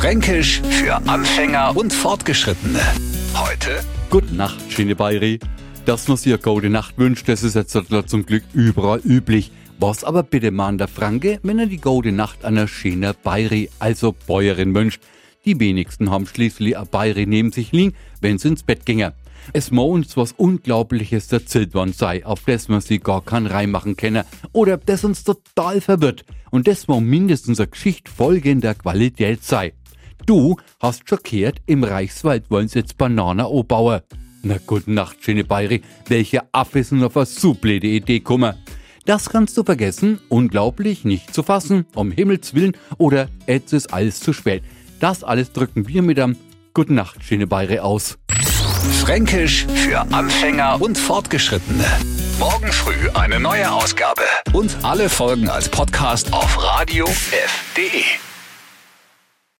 Fränkisch für Anfänger und Fortgeschrittene. Heute Gute Nacht, schöne Bayri. Dass man sich eine gute Nacht wünscht, das ist jetzt zum Glück überall üblich. Was aber bitte man der Franke, wenn er die gute Nacht einer schönen Bayri, also Bäuerin wünscht? Die wenigsten haben schließlich eine Bayri neben sich liegen, wenn sie ins Bett gingen. Es muss uns was Unglaubliches erzählt worden sei, auf das man sie gar keinen Reim machen kenne, oder das uns total verwirrt und das muss mindestens eine Geschichte folgender Qualität sei. Du hast schockiert, im Reichswald wollen sie jetzt Bananen anbauen. Na gute Nacht, schöne Bayri, welcher Affe denn auf eine so blöde Idee gekommen? Das kannst du vergessen, unglaublich, nicht zu fassen, um Himmels Willen, oder jetzt ist alles zu spät. Das alles drücken wir mit einem Gute Nacht, schöne Bayri aus. Fränkisch für Anfänger und Fortgeschrittene. Morgen früh eine neue Ausgabe. Und alle Folgen als Podcast auf radiof.de.